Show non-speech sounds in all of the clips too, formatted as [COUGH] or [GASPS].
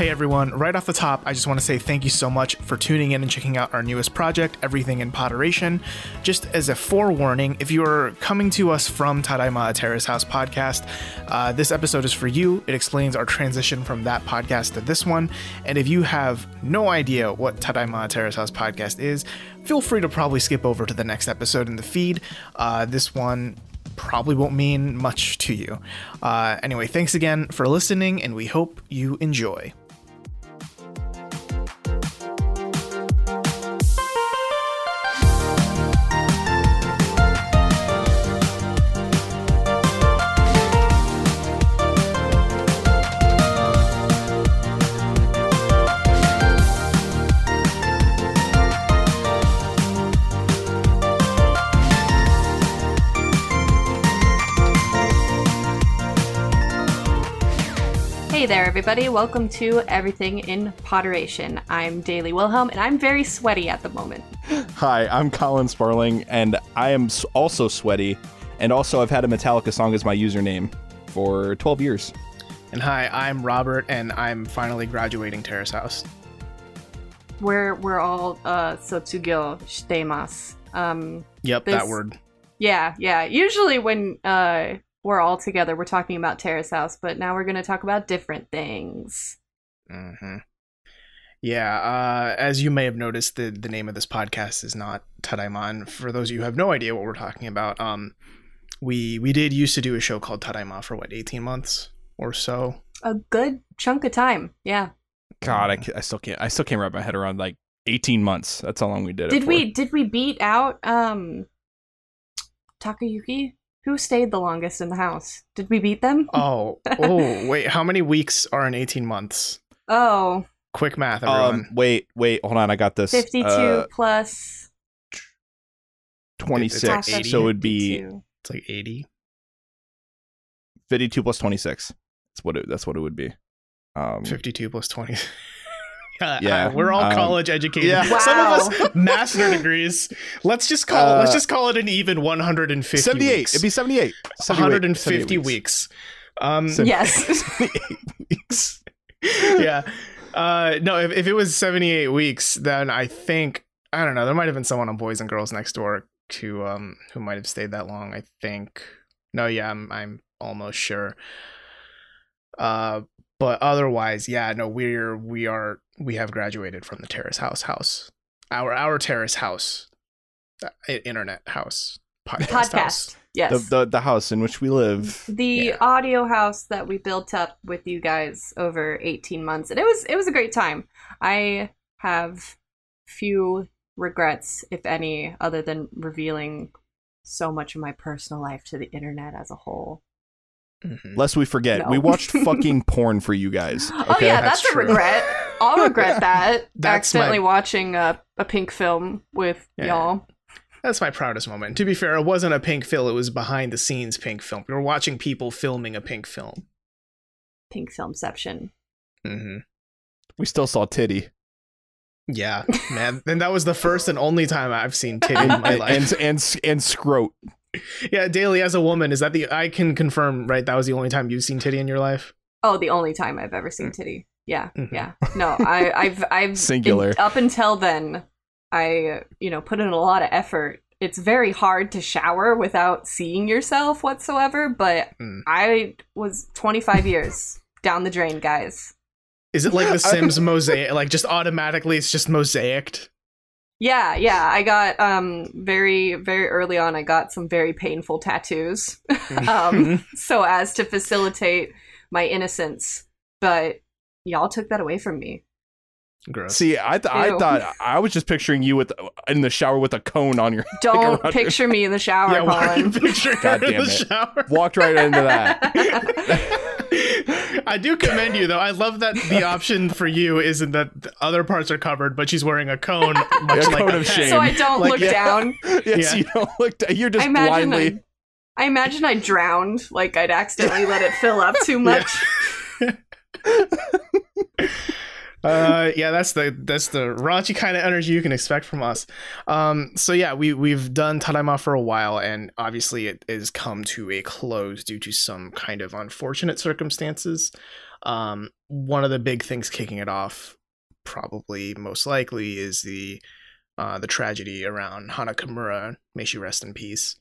Hey everyone, right off the top, I just want to say thank you so much for tuning in and checking out our newest project, Everything in Potteration. Just as a forewarning, if you are coming to us from Tadaima Terrace House podcast, uh, this episode is for you. It explains our transition from that podcast to this one. And if you have no idea what Tadaima Terrace House podcast is, feel free to probably skip over to the next episode in the feed. Uh, this one probably won't mean much to you. Uh, anyway, thanks again for listening, and we hope you enjoy. Hey there, everybody. Welcome to Everything in Potteration. I'm Daly Wilhelm, and I'm very sweaty at the moment. Hi, I'm Colin Sparling, and I am also sweaty. And also, I've had a Metallica song as my username for 12 years. And hi, I'm Robert, and I'm finally graduating Terrace House. We're we're all uh sotsugyo shitemasu. Um Yep, This- that word. yeah, yeah. Usually when uh we're all together, we're talking about Terrace House, but now we're gonna talk about different things. Mm-hmm. Yeah, uh, as you may have noticed, the, the name of this podcast is not Tadaiman. For those of you who have no idea what we're talking about, um, we we did used to do a show called Tadaima for what, 18 months or so? A good chunk of time. Yeah. God, I, I still can't. I still can't wrap my head around like 18 months. That's how long we did it. Did for. we did we beat out um Takayuki? Who stayed the longest in the house? Did we beat them? Oh, [LAUGHS] oh, wait, how many weeks are in 18 months? Oh, Quick math, everyone. Um, wait, wait, hold on. I got this. 52 Uh, plus 26. half of So it would be 52. it's like 80. 52 plus 26. That's what it. That's what it would be. Um, 52 plus 20. [LAUGHS] [LAUGHS] yeah, Yeah, uh, we're all um, college educated. yeah. Some of us [LAUGHS] master degrees. Let's just call let's Uh, just call it an even 150 78. weeks. It'd be 78. 78 150 78 weeks. Um, Yes. [LAUGHS] weeks. yeah. Uh, no, if, if it was 78 weeks, then I think I don't know. There might have been someone on Boys and Girls Next Door who um who might have stayed that long. I think. No, yeah, I'm I'm almost sure. Uh, but otherwise, yeah, no, we're we are we have graduated from the Terrace House house, our our Terrace House, uh, internet house podcast, house. Yes. The, the the house in which we live. the Yeah. audio house that we built up with you guys over 18 months and it was it was a great time i have few regrets if any other than revealing so much of my personal life to the internet as a whole Mhm. Lest we forget, No. we watched [LAUGHS] fucking porn for you guys. oh yeah that's that's, a regret i'll regret [LAUGHS] that That's accidentally my- watching a, a pink film with Yeah. y'all That's my proudest moment. To be fair, it wasn't a pink film; it was behind the scenes pink film. We were watching people filming a pink film. pink filmception Mm-hmm. We still saw titty. Yeah, man. and that was the first and only time I've seen [LAUGHS] titty in my life. and and and scrote. yeah, Daly as a woman, is that the? I can confirm, right? That was the only time you've seen titty in your life. Oh, the only time I've ever seen titty. Yeah, Mhm. yeah. No, I, I've, [LAUGHS] I've Singular. in- up until then, I, you know, put in a lot of effort. It's very hard to shower without seeing yourself whatsoever. But Mm. I was 25 years down the drain, guys. Is it like The [LAUGHS] Sims mosaic? Like just automatically, it's just mosaicked. Yeah, yeah. I got um very, very early on. I got some very painful tattoos, [LAUGHS] um, so as to facilitate my innocence. But y'all took that away from me. Gross. See, I th- I thought I was just picturing you with in the shower with a cone on your. Head. Don't [LAUGHS] around your- picture me in the shower, yeah, why are Colin. picturing her God in the it. shower? Walked right into that. [LAUGHS] I do commend you though. I love that the option for you isn't that the other parts are covered, but she's wearing a cone, [LAUGHS] much A like cone of shame. so I don't Like, look yeah. down. yes, Yeah. you don't look. d- You're just I blindly. I, I imagine I drowned, like I'd accidentally let it fill up too much. Uh yeah that's the that's the raunchy kind of energy you can expect from us um so yeah we we've done tadaima for a while and obviously it has come to a close due to some kind of unfortunate circumstances Um, one of the big things kicking it off, probably most likely, is the uh, the tragedy around Hana Kimura. May she rest in peace.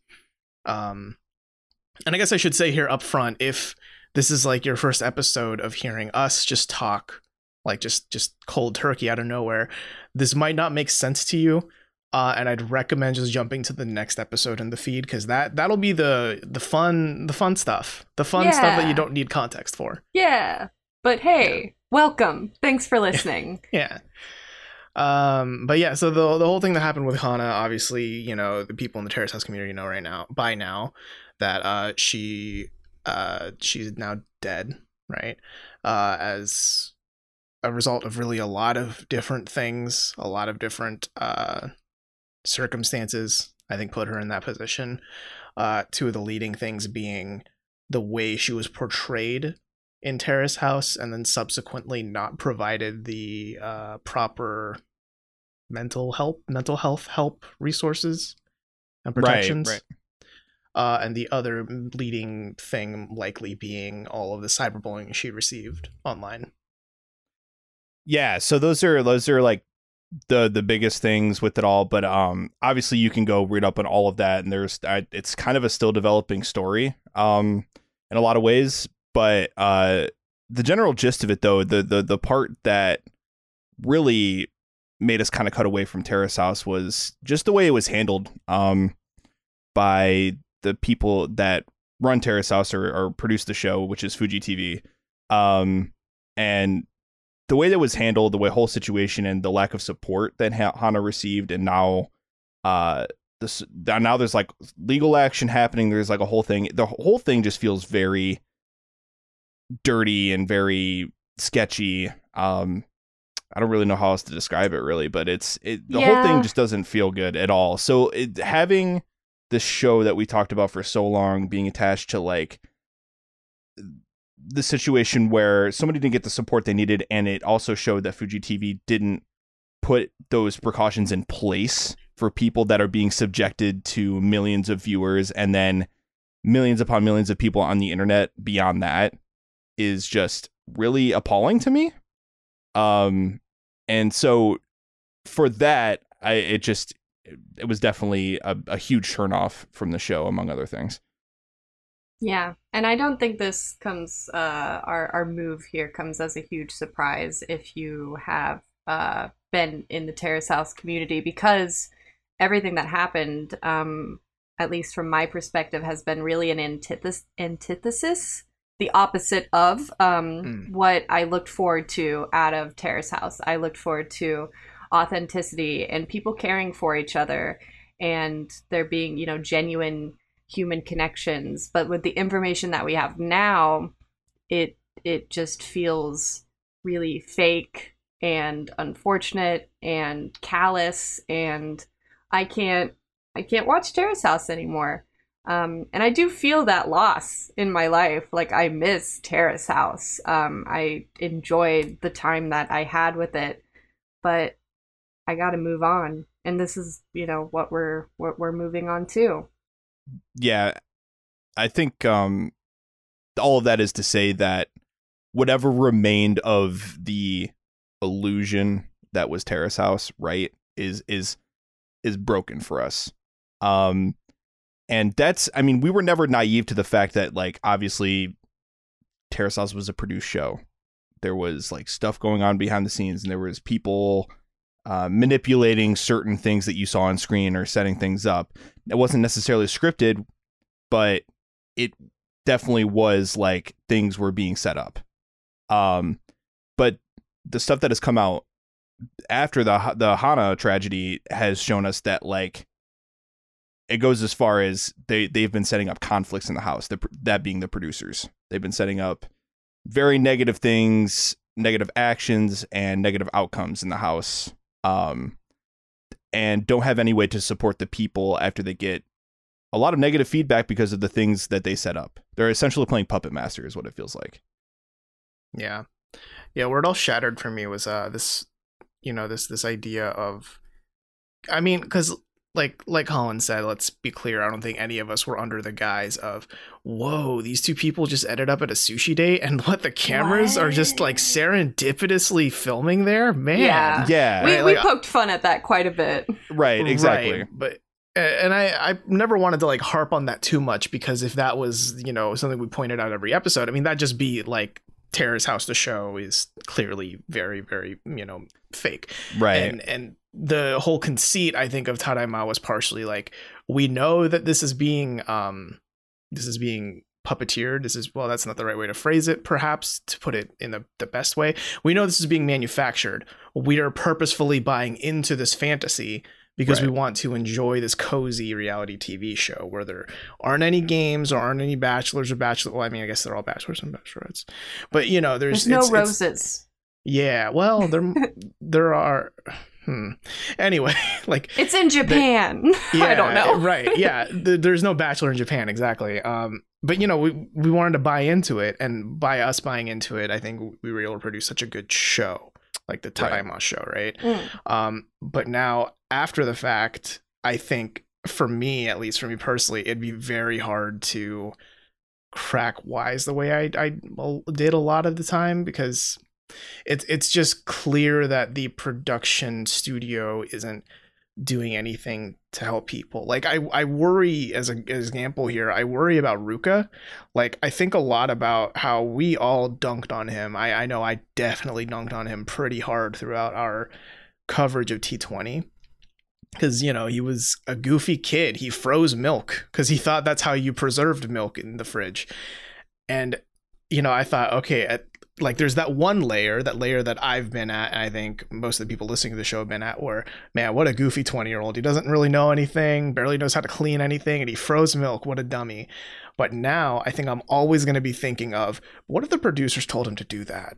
Um, and I guess I should say here up front, if this is like your first episode of hearing us just talk, like just just cold turkey out of nowhere, this might not make sense to you. Uh, and I'd recommend just jumping to the next episode in the feed because that that'll be the the fun the fun stuff the fun yeah. stuff that you don't need context for. Yeah, but hey, yeah. welcome. Thanks for [LAUGHS] listening. yeah. Um, but yeah, so the the whole thing that happened with Hana, obviously, you know, the people in the Terrace House community know right now by now that uh she uh she's now dead, right? Uh, as a result of really a lot of different things, a lot of different uh circumstances, I think, put her in that position. Uh, two of the leading things being the way she was portrayed in Terrace House, and then subsequently not provided the uh, proper mental help, mental health help resources and protections. Right, right. Uh, and the other leading thing likely being all of the cyberbullying she received online. Yeah, so those are those are like the the biggest things with it all but um obviously you can go read up on all of that and there's uh, it's kind of a still developing story um in a lot of ways but uh the general gist of it though the the the part that really made us kind of cut away from Terrace House was just the way it was handled um by the people that run Terrace House or, or produce the show which is Fuji TV um and the way that was handled, the way whole situation and the lack of support that Hana received, and now, uh, this now there's like legal action happening. There's like a whole thing. The whole thing just feels very dirty and very sketchy. Um, I don't really know how else to describe it really, but it's it, the yeah. whole thing just doesn't feel good at all. So it, having this show that we talked about for so long being attached to like the situation where somebody didn't get the support they needed, and it also showed that Fuji TV didn't put those precautions in place for people that are being subjected to millions of viewers and then millions upon millions of people on the internet beyond that is just really appalling to me. Um, and so for that, I it just it was definitely a, a huge turnoff from the show, among other things. Yeah, and I don't think this comes uh, our our move here comes as a huge surprise if you have uh, been in the Terrace House community because everything that happened, um, at least from my perspective, has been really an antithesis, antithesis the opposite of um, mm. what I looked forward to out of Terrace House. I looked forward to authenticity and people caring for each other and there being you know genuine human connections. But with the information that we have now, it it just feels really fake and unfortunate and callous and I can't I can't watch Terrace House anymore. Um, and I do feel that loss in my life. Like I miss Terrace House. Um, I enjoyed the time that I had with it, but I got to move on. And this is, you know, what we're what we're moving on to yeah, I think um, all of that is to say that whatever remained of the illusion that was Terrace House, right, is is is broken for us. Um, and that's, I mean, we were never naive to the fact that, like, obviously, Terrace House was a produced show. There was like stuff going on behind the scenes, and there was people uh, manipulating certain things that you saw on screen or setting things up. It wasn't necessarily scripted, but it definitely was like things were being set up. Um, but the stuff that has come out after the the Hana tragedy has shown us that like it goes as far as they they've been setting up conflicts in the house. The, that being the producers, they've been setting up very negative things, negative actions, and negative outcomes in the house um, and don't have any way to support the people after they get a lot of negative feedback because of the things that they set up. They're essentially playing puppet master, is what it feels like. Yeah, yeah. Where it all shattered for me was uh this, you know, this this idea of, I mean, because like like Colin said, let's be clear. I don't think any of us were under the guise of, whoa, these two people just ended up at a sushi date, and [LAUGHS] what the cameras are just like What? serendipitously filming there. Man, Yeah. yeah, we, Right, we like, uh, poked fun at that quite a bit. right, exactly. Right, but and I I never wanted to like harp on that too much because if that was you know something we pointed out every episode, I mean that'd just be like Terrace House the show is clearly very very you know fake. Right. and and the whole conceit i think of tadaima was partially like we know that this is being um this is being puppeteered this is well that's not the right way to phrase it perhaps to put it in the, the best way we know this is being manufactured we are purposefully buying into this fantasy because we want to enjoy this cozy reality TV show where there aren't any games or aren't any bachelors or bachelor. Well, I mean, I guess they're all bachelors and bachelorettes, but you know, there's, There's no it's- it's- roses. yeah, well, there [LAUGHS] there are. Hmm. Anyway, [LAUGHS] like It's in Japan. [LAUGHS] I don't know. right? Yeah, th- there's no Bachelor in Japan exactly. Um, but you know, we we wanted to buy into it, and by us buying into it, I think we were able to produce such a good show, like the Right. Tadaima show, right? Mm. Um, but now after the fact, I think for me, at least for me personally, it'd be very hard to crack wise the way I I did a lot of the time because it's it's just clear that the production studio isn't doing anything to help people. Like I I worry as an example here, I worry about Ruka. Like I think a lot about how we all dunked on him. I I know I definitely dunked on him pretty hard throughout our coverage of T20 because you know he was a goofy kid. He froze milk because he thought that's how you preserved milk in the fridge. And you know i thought okay at, like there's that one layer that layer that i've been at and i think most of the people listening to the show have been at where man what a goofy 20 year old he doesn't really know anything barely knows how to clean anything and he froze milk. What a dummy. But now i think i'm always going to be thinking of what if the producers told him to do that?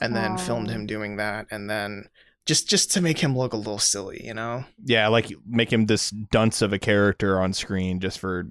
And then filmed him doing that and then just just to make him look a little silly you know yeah, like make him this dunce of a character on screen just for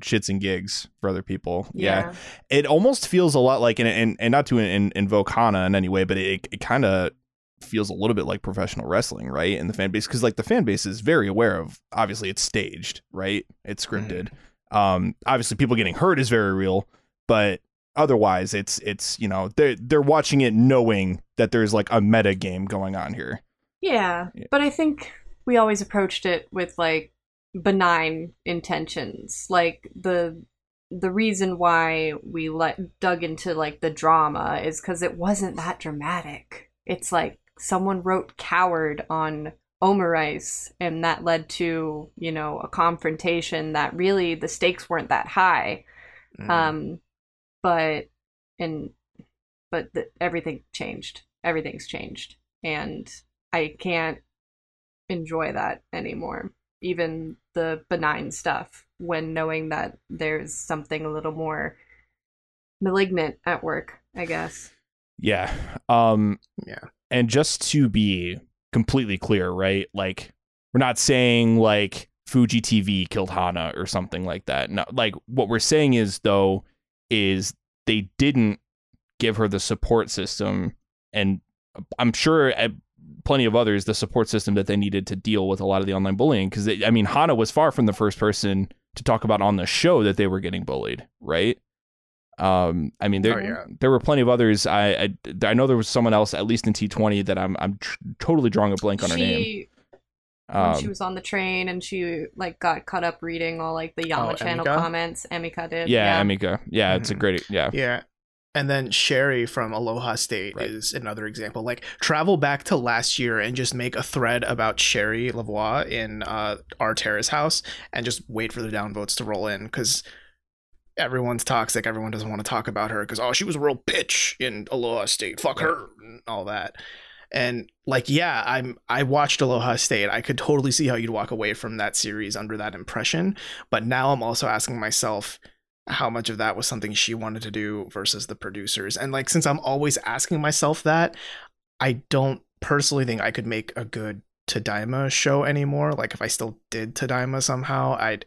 shits and gigs for other people. Yeah. It almost feels a lot like, and and, and not to in, invoke Hana in any way, but it, it kind of feels a little bit like professional wrestling, right? In the fan base, because like the fan base is very aware of, obviously it's staged, right? It's scripted. Um, obviously people getting hurt is very real, but otherwise it's it's you know they're they're watching it knowing that there's like a meta game going on here. Yeah, Yeah. but I think we always approached it with like benign intentions. Like the the reason why we let dug into like the drama is because it wasn't that dramatic. It's like someone wrote "coward" on omerice, and that led to you know a confrontation that really the stakes weren't that high. Mm. Um, but and but the, everything changed. Everything's changed, and I can't enjoy that anymore. Even the benign stuff, when knowing that there's something a little more malignant at work. I guess. Yeah. Um Yeah. and just to be completely clear, right? Like we're not saying like Fuji TV killed Hana or something like that. No, like what we're saying is though is they didn't give her the support system and I'm sure uh, plenty of others the support system that they needed to deal with a lot of the online bullying because I mean Hana was far from the first person to talk about on the show that they were getting bullied, right? Um, I mean, there Oh, yeah. there were plenty of others. I, I I know there was someone else, at least in T twenty, that I'm I'm tr- totally drawing a blank on her name. She when she Um, was on the train and she like got caught up reading all like the Yama Oh, channel Emika? comments. Emika did. yeah, Amika. Yeah, it's a Mhm. great. Yeah, Yeah. And then Sherry from Aloha State Right. is another example. Like travel back to last year and just make a thread about Sherry Lavoie in uh, our terrace house and just wait for the downvotes to roll in because everyone's toxic. Everyone doesn't want to talk about her because oh she was a real bitch in Aloha State. Fuck her and all that. And like yeah, I'm I watched Aloha State. I could totally see how you'd walk away from that series under that impression. But now I'm also asking myself how much of that was something she wanted to do versus the producers. And like since I'm always asking myself that, I don't personally think I could make a good Tadaima show anymore. Like if I still did Tadaima somehow, I'd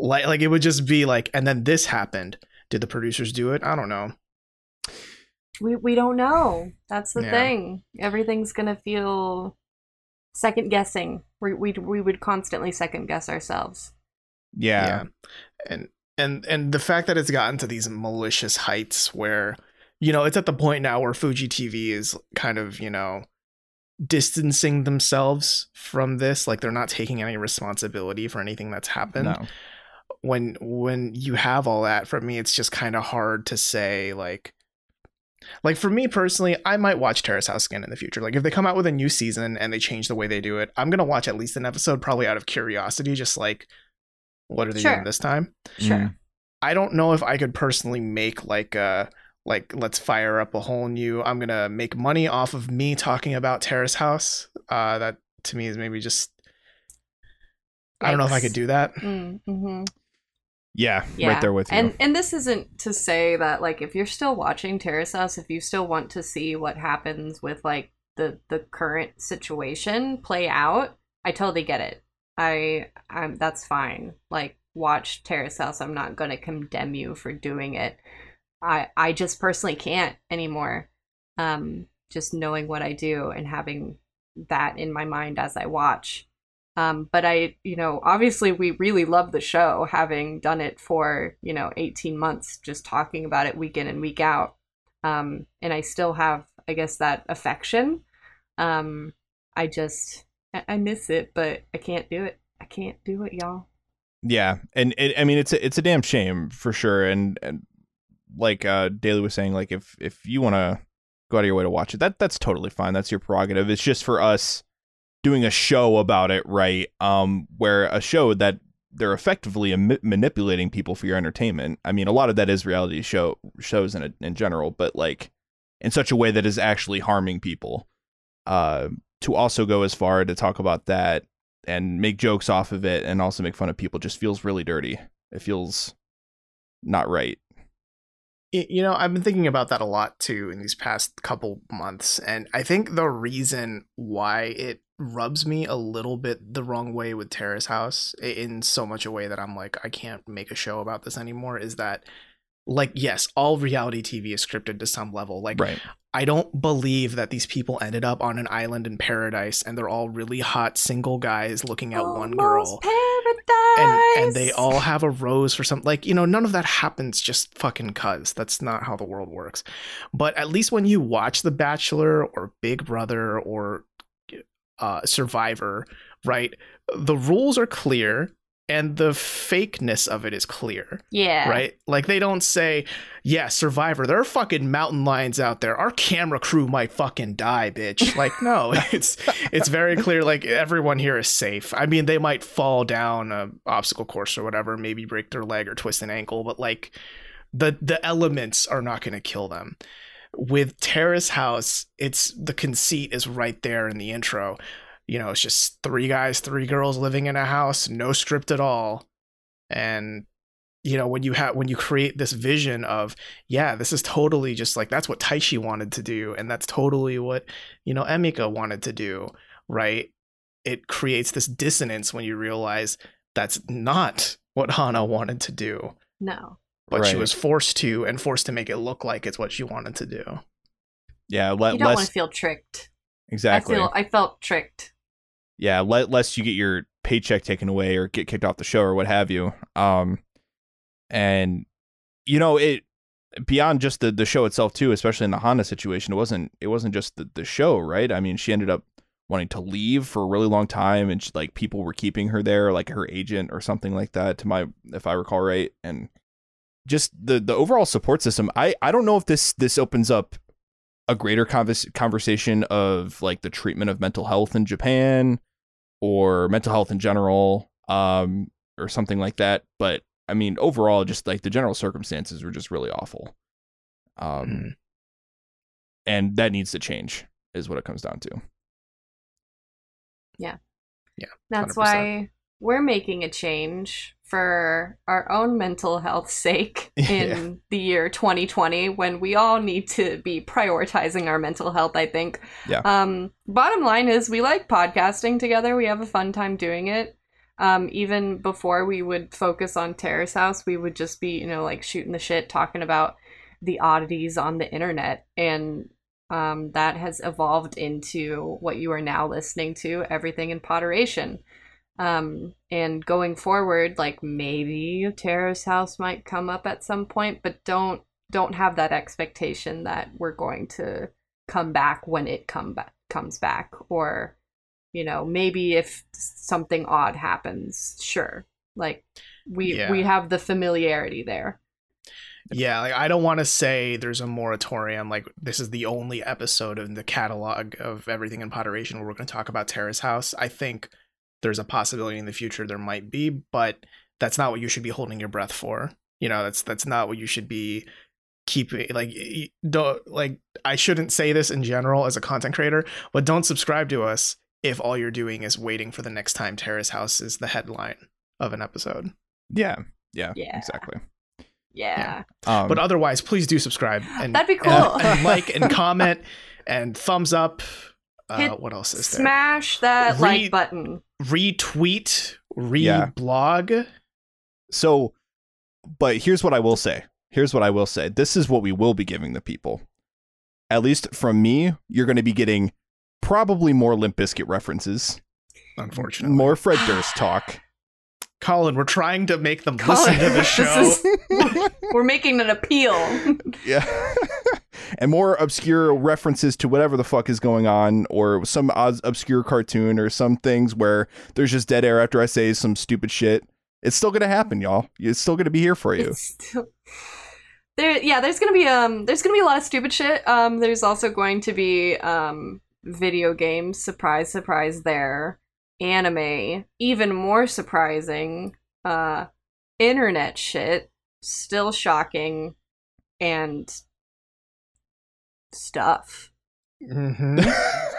like like it would just be like and then this happened. Did the producers do it? I don't know. We we don't know. That's the Yeah. thing. Everything's gonna feel second guessing. We we we would constantly second guess ourselves. Yeah. And and and the fact that it's gotten to these malicious heights where you know, it's at the point now where Fuji TV is kind of, you know, distancing themselves from this, like they're not taking any responsibility for anything that's happened. No. When when you have all that, for me it's just kind of hard to say like like for me personally, I might watch Terrace House again in the future. Like if they come out with a new season and they change the way they do it, I'm gonna watch at least an episode, probably out of curiosity, just like what are they Sure. doing this time? Sure. Mm. I don't know if I could personally make like a like let's fire up a whole new I'm gonna make money off of me talking about Terrace House. Uh that to me is maybe just I don't know if I could do that. Mm, hmm Yeah, Yeah. right there with you. And and this isn't to say that like if you're still watching Terrace House, if you still want to see what happens with like the the current situation play out, I totally get it. I I'm that's fine. Like watch Terrace House. I'm not gonna condemn you for doing it. I I just personally can't anymore. Um just knowing what I do and having that in my mind as I watch. Um, but I, you know, obviously we really love the show, having done it for, you know, 18 months, just talking about it week in and week out. Um, and I still have, I guess, that affection. Um, I just, I miss it, but I can't do it. I can't do it, y'all. Yeah, and it, I mean it's a, it's a damn shame for sure. And and like uh Daly was saying, like if if you want to go out of your way to watch it, that that's totally fine. That's your prerogative. It's just for us doing a show about it, right? Um, where a show that they're effectively manipulating people for your entertainment. I mean, a lot of that is reality show shows in in general, but like in such a way that is actually harming people. Uh, to also go as far to talk about that and make jokes off of it and also make fun of people just feels really dirty. It feels not right. You know, I've been thinking about that a lot too in these past couple months. And I think the reason why it rubs me a little bit the wrong way with Terrace House in so much a way that I'm like, I can't make a show about this anymore is that, like, yes, all reality TV is scripted to some level. Like, Right. I don't believe that these people ended up on an island in paradise and they're all really hot single guys looking at one girl paradise. and and they all have a rose for some like you know none of that happens just fucking cuz that's not how the world works but at least when you watch the bachelor or big brother or uh survivor right? The rules are clear and the fakeness of it is clear yeah, right? Like they don't say yeah survivor there are fucking mountain lions out there. Our camera crew might fucking die bitch. [LAUGHS] Like no [LAUGHS] it's it's very clear like everyone here is safe. I mean they might fall down a obstacle course or whatever maybe break their leg or twist an ankle but like the the elements are not going to kill them with terrace house it's the conceit is right there in the intro. You know it's just three guys three girls living in a house no script at all. And you know when you have when you create this vision of yeah this is totally just like that's what taishi wanted to do and that's totally what you know emika wanted to do right? It creates this dissonance when you realize that's not what hana wanted to do. No, but she was forced to and forced to make it look like it's what she wanted to do Yeah, you let don't want less to feel tricked. exactly. I feel I felt tricked. yeah, let less you get your paycheck taken away or get kicked off the show or what have you. Um, and you know it beyond just the the show itself too, especially in the Hana situation. It wasn't it wasn't just the the show, right? I mean, she ended up wanting to leave for a really long time, and she, like people were keeping her there, like her agent or something like that. To my if I recall right, and just the the overall support system. I I don't know if this this opens up a greater convers- conversation of like the treatment of mental health in Japan or mental health in general um or something like that but i mean overall just like the general circumstances were just really awful um Mhm. and that needs to change is what it comes down to Yeah, 100%. why we're making a change for our own mental health sake [LAUGHS] in Yeah. the year 2020 when we all need to be prioritizing our mental health, I think. Yeah. Um bottom line is we like podcasting together. We have a fun time doing it. Um even before we would focus on Terrace House, we would just be, you know, like shooting the shit talking about the oddities on the internet and um, that has evolved into what you are now listening to, everything in Potteration. Um, and going forward, like maybe Terrace House might come up at some point, but don't don't have that expectation that we're going to come back when it come back comes back, or you know maybe if something odd happens, sure. Like we Yeah. we have the familiarity there. Yeah, like I don't want to say there's a moratorium. Like this is the only episode in the catalog of everything in Potteration where we're going to talk about Terrace House. I think there's a possibility in the future there might be, but that's not what you should be holding your breath for. You know, that's that's not what you should be keeping. Like, don't like. I shouldn't say this in general as a content creator, but don't subscribe to us if all you're doing is waiting for the next time Terrace House is the headline of an episode. Yeah, yeah, Yeah. exactly. Yeah. Um, But otherwise, please do subscribe and That'd be cool. and, and [LAUGHS] like and comment and thumbs up. Uh, Hit what else is there? Smash that Re- like button. Retweet, Yeah. reblog. So, but here's what I will say. Here's what I will say. This is what we will be giving the people. At least from me, you're going to be getting probably more Limp Bizkit references, Unfortunately, more Fred Durst talk. [GASPS] [LAUGHS] Colin, we're trying to make them Colin, listen to the this show. is- [LAUGHS] We're making an appeal. yeah. [LAUGHS] and more obscure references to whatever the fuck is going on, or some oz- obscure cartoon, or some things where there's just dead air after I say some stupid shit. It's still going to happen, y'all. It's still going to be here for you. Still there. Yeah, there's gonna be um, there's gonna be a lot of stupid shit. Um, there's also going to be um, video games. Surprise, surprise. There, anime. Even more surprising. Uh, internet shit. Still shocking, and stuff. Mhm.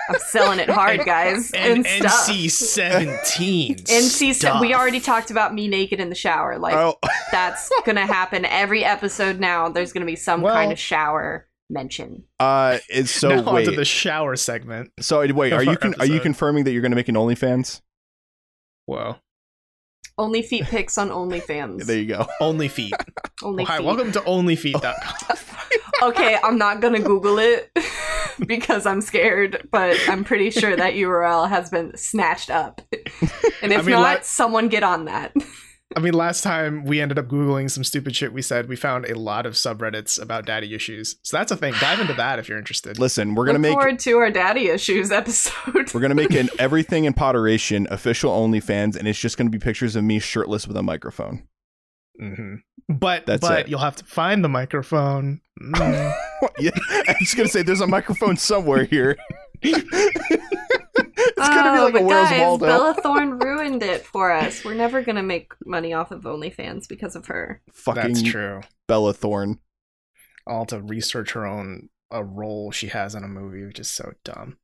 I'm selling it hard, guys. [LAUGHS] and and stuff. NC seventeen. [LAUGHS] NC se- we already talked about me naked in the shower. Like oh, that's gonna happen every episode now. There's gonna be some Well- kind of shower mention. uh, it's [LAUGHS] so now wait. onto the shower segment. So wait, are you con- are you confirming that you're going to make an OnlyFans? Whoa, Only feet pics on [LAUGHS] OnlyFans. There you go. only feet. [LAUGHS] Only Hi, feet. welcome to onlyfeet.com. okay, I'm not gonna Google it because I'm scared, but I'm pretty sure that URL has been snatched up. And if I mean, not, like- someone get on that. I mean, last time we ended up googling some stupid shit. We said we found a lot of subreddits about daddy issues, so that's a thing. Dive into that if you're interested. Listen, we're gonna make forward to our daddy issues [LAUGHS] episode. we're gonna make an [LAUGHS] everything in potteration official OnlyFans, and it's just gonna be pictures of me shirtless with a microphone. hmm But That's but it. you'll have to find the microphone. [LAUGHS] Mm. yeah, I'm just gonna say there's a microphone somewhere here. It's gonna be Oh, like a but Where's guys, Waldo. Bella [LAUGHS] Thorne ruined it for us. We're never gonna make money off of OnlyFans because of her. Fucking That's true. Bella Thorne. I'll to research her own a role she has in a movie, which is so dumb.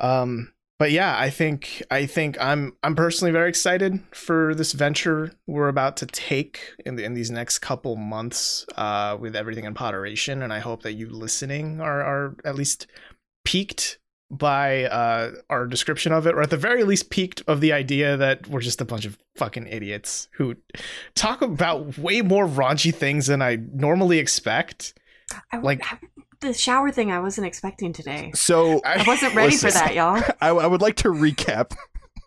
Um, but yeah, I think I think I'm I'm personally very excited for this venture we're about to take in the, in these next couple months uh, with everything in Potteration, and I hope that you listening are are at least piqued by uh, our description of it, or at the very least piqued of the idea that we're just a bunch of fucking idiots who talk about way more raunchy things than I normally expect. I, Like- I- the shower thing, I wasn't expecting today. So I wasn't ready for that, y'all. [LAUGHS] I, I would like to recap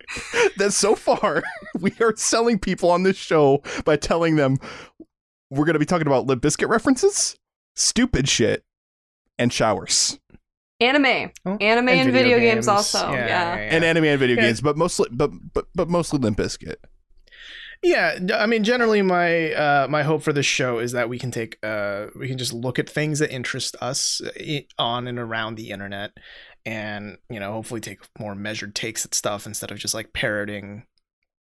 [LAUGHS] that so far [LAUGHS] we are selling people on this show by telling them we're going to be talking about Limp Bizkit references, stupid shit, and showers, Anime, Oh, anime, and, video, games, also. Yeah, and anime and video Yeah. games, but mostly, but but but mostly Limp Bizkit. Yeah, I mean, generally, my uh, my hope for this show is that we can take uh, we can just look at things that interest us on and around the internet, and you know, hopefully, take more measured takes at stuff instead of just like parroting,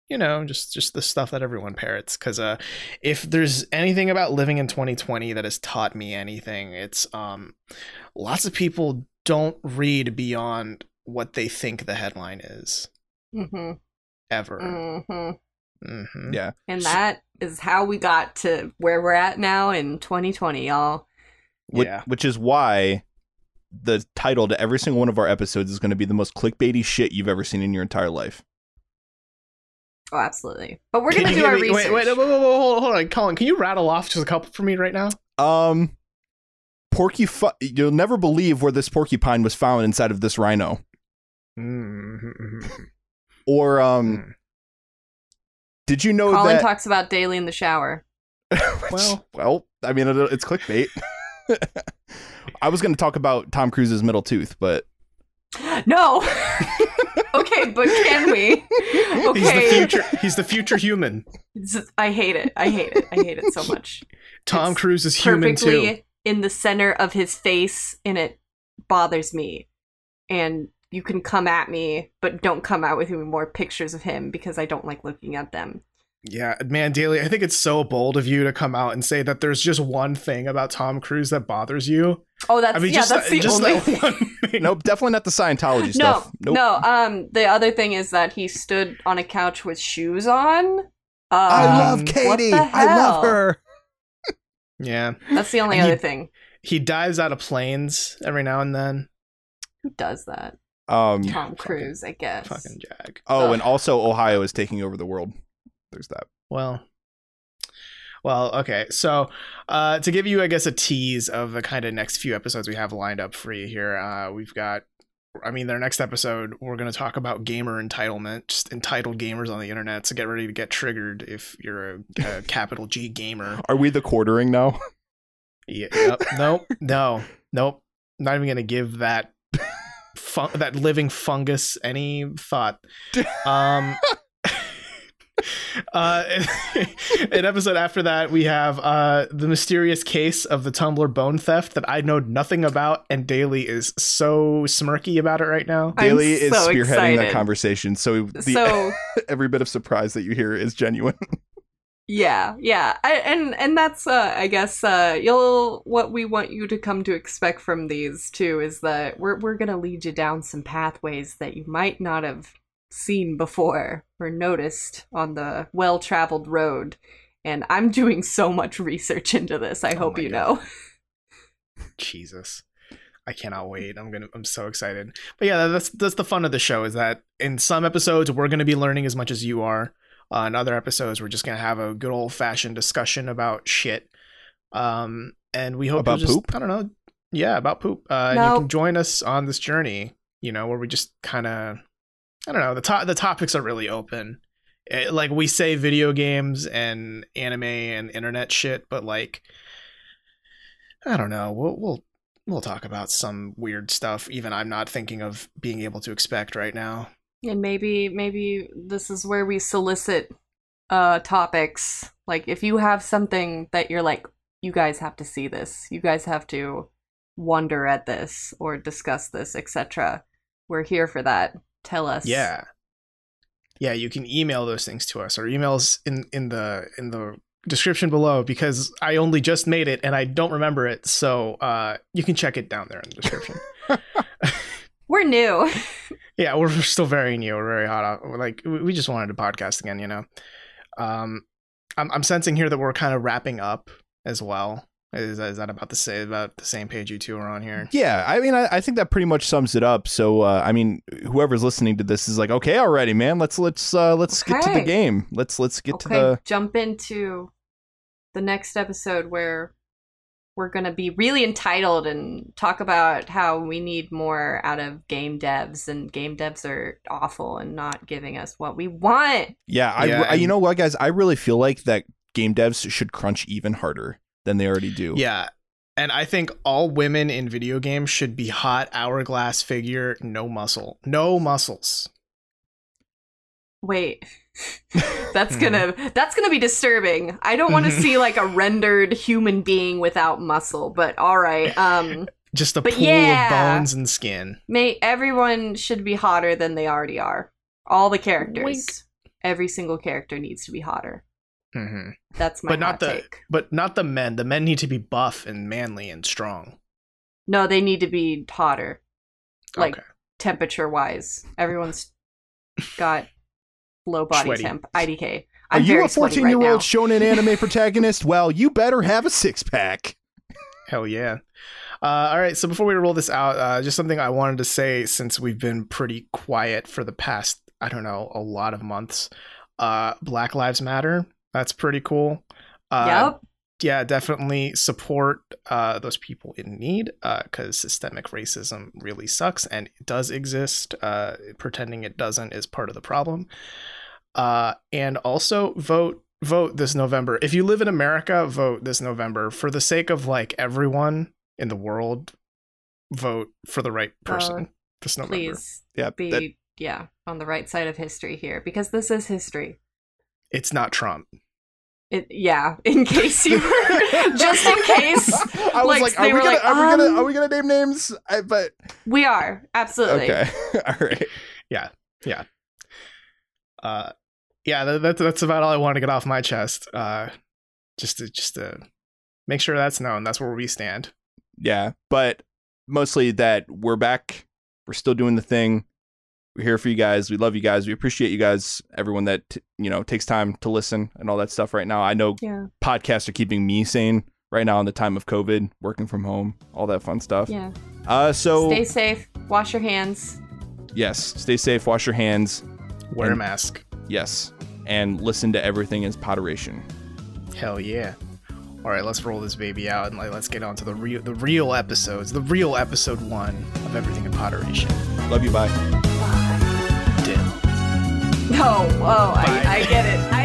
you know, just just the stuff that everyone parrots. Because uh, if there's anything about living in 2020 that has taught me anything, it's um, lots of people don't read beyond what they think the headline is hmm ever. hmm hmm Yeah, and that is how we got to where we're at now in 2020, y'all. which, Yeah. which is why the title to every single one of our episodes is going to be the most clickbaity shit you've ever seen in your entire life. Oh, absolutely. But we're gonna do our give me- research. Wait, wait, wait, wait, wait, hold, hold on, Colin. Can you rattle off just a couple for me right now? Um, porky. Fu- you'll never believe where this porcupine was found inside of this rhino. Mm-hmm. Or um, did you know Colin that? talks about Daly in the shower. [LAUGHS] Well- well, I mean, it- it's clickbait. [LAUGHS] I was going to talk about Tom Cruise's middle tooth, but [GASPS] No. [LAUGHS] okay, but can we? He's the future. He's the future human. It's- I hate it. I hate it. I hate it so much. Tom It's Cruise is human Perfectly too. In the center of his face, and it bothers me. And you can come at me, but don't come out with any more pictures of him because I don't like looking at them. Yeah, man, Daly, I think it's so bold of you to come out and say that there's just one thing about Tom Cruise that bothers you. Oh, that's I mean, yeah, just, that's the just only. that [LAUGHS] one thing. nope, definitely not the Scientology No, stuff. Nope. no. Um, the other thing is that he stood on a couch with shoes on. Um, I love Um, Katie. what the I love her. Yeah, That's the only And he- other thing. he dives out of planes every now and then. Who does that? Um. Tom fucking- Cruise, I guess. Fucking Jag. Oh, Ugh. and also Ohio is taking over the world. There's that. Well, well, okay. So, uh, to give you, I guess, a tease of the kind of next few episodes we have lined up for you here, uh, we've got. I mean, their next episode, we're going to talk about gamer entitlement, just entitled gamers on the internet. So get ready to get triggered if you're a, a [LAUGHS] capital G gamer. Are we the quartering now? Yeah, nope, nope, no, nope. Not even gonna give that [LAUGHS] fun- that living fungus any thought. Um, [LAUGHS] [LAUGHS] uh, [LAUGHS] an episode after that, we have uh the mysterious case of the Tumblr bone theft that I know nothing about, and Daly is so smirky about it right now. I'm Daly is so spearheading that conversation, so the, so [LAUGHS] every bit of surprise that you hear is genuine. yeah, yeah, I, and and that's uh, I guess uh, you'll what we want you to come to expect from these too is that we're we're gonna lead you down some pathways that you might not have seen before or noticed on the well traveled road. And I'm doing so much research into this. I Oh hope my you God. know. [LAUGHS] Jesus. I cannot wait. I'm gonna. I'm so excited. But yeah, that's that's the fun of the show. Is that in some episodes we're gonna be learning as much as you are. Uh, in other episodes, we're just gonna have a good old fashioned discussion about shit. Um, and we hope About just, poop? I don't know. Yeah, about poop. Uh, and you can join us on this journey. You know, where we just kind of, I don't know. The to- the topics are really open. Eh, like we say, video games and anime and internet shit, but like, I don't know. We'll we'll we'll talk about some weird stuff. Even I'm not thinking of being able to expect right now. And maybe maybe this is where we solicit uh topics. Like if you have something that you're like you guys have to see this. You guys have to wonder at this or discuss this, etc. We're here for that. Tell us. Yeah. Yeah, you can email those things to us or emails in in the in the description below because I only just made it and I don't remember it. So uh you can check it down there in the description. [LAUGHS] [LAUGHS] We're new. [LAUGHS] yeah, we're still very new. We're very hot. off- like we we just wanted to podcast again, you know. Um I'm I'm sensing here that we're kind of wrapping up as well. Is, is that about the say about the same page you two are on here? Yeah, I mean, I, I think that pretty much sums it up. So, uh, I mean, whoever's listening to this is like, okay, already, man. Let's let's uh, let's get to the game. Let's let's get to the okay, jump into the next episode where we're going to be really entitled and talk about how we need more out of game devs and game devs are awful and not giving us what we want. Yeah, I, Yeah, I- you know what, guys? I really feel like that game devs should crunch even harder than they already do. Yeah. And I think all women in video games should be hot hourglass figure, no muscle. No muscles. Wait. [LAUGHS] that's going to that's going to be disturbing. I don't want to [LAUGHS] see like a rendered human being without muscle, but all right. Um [LAUGHS] Just a But pool yeah. of bones and skin. May everyone should be hotter than they already are. All the characters. Wink. Every single character needs to be hotter. Hmm That's my But not the take. but not the men. The men need to be buff and manly and strong. No, they need to be hotter, like okay. temperature wise. Everyone's got low body Sweaty. temp. IDK. Are I'm you very a 14 right year now. old shonen [LAUGHS] anime protagonist? Well, you better have a six pack. Hell yeah. Uh, all right, so before we roll this out, uh, just something I wanted to say since we've been pretty quiet for the past, I don't know, a lot of months. Uh, Black Lives Matter. That's pretty cool. Uh, yep. yeah, definitely support uh, those people in need because uh, systemic racism really sucks and it does exist. Uh, pretending it doesn't is part of the problem. Uh, and also vote vote this November. If you live in America, vote this November for the sake of like everyone in the world. Vote for the right person Uh, this November. Please Yeah, be that- yeah on the right side of history here because this is history. It's not Trump. It yeah. [LAUGHS] In case you were [LAUGHS] just in case I was like, like, are they we were gonna, like, are we gonna, um, are we gonna name names? I, but we are absolutely. okay, [LAUGHS] all right. Yeah, yeah, uh, yeah, that, that's that's about all I want to get off my chest. Uh, just to just to make sure that's known. That's where we stand. Yeah, but mostly that we're back. We're still doing the thing. We're here for you guys. We love you guys. We appreciate you guys. Everyone that t- you know takes time to listen and all that stuff. Right now, I know Yeah. podcasts are keeping me sane right now in the time of COVID, working from home, all that fun stuff. Yeah. Uh, so Stay safe. Wash your hands. yes, stay safe. Wash your hands. Wear a mask. Yes, and listen to everything is moderation. Hell yeah. All right, let's roll this baby out and like, let's get on to the real the real episodes. The real episode one of Everything in Potteration. Love you. Bye. Dill. No. Oh, I, I get it.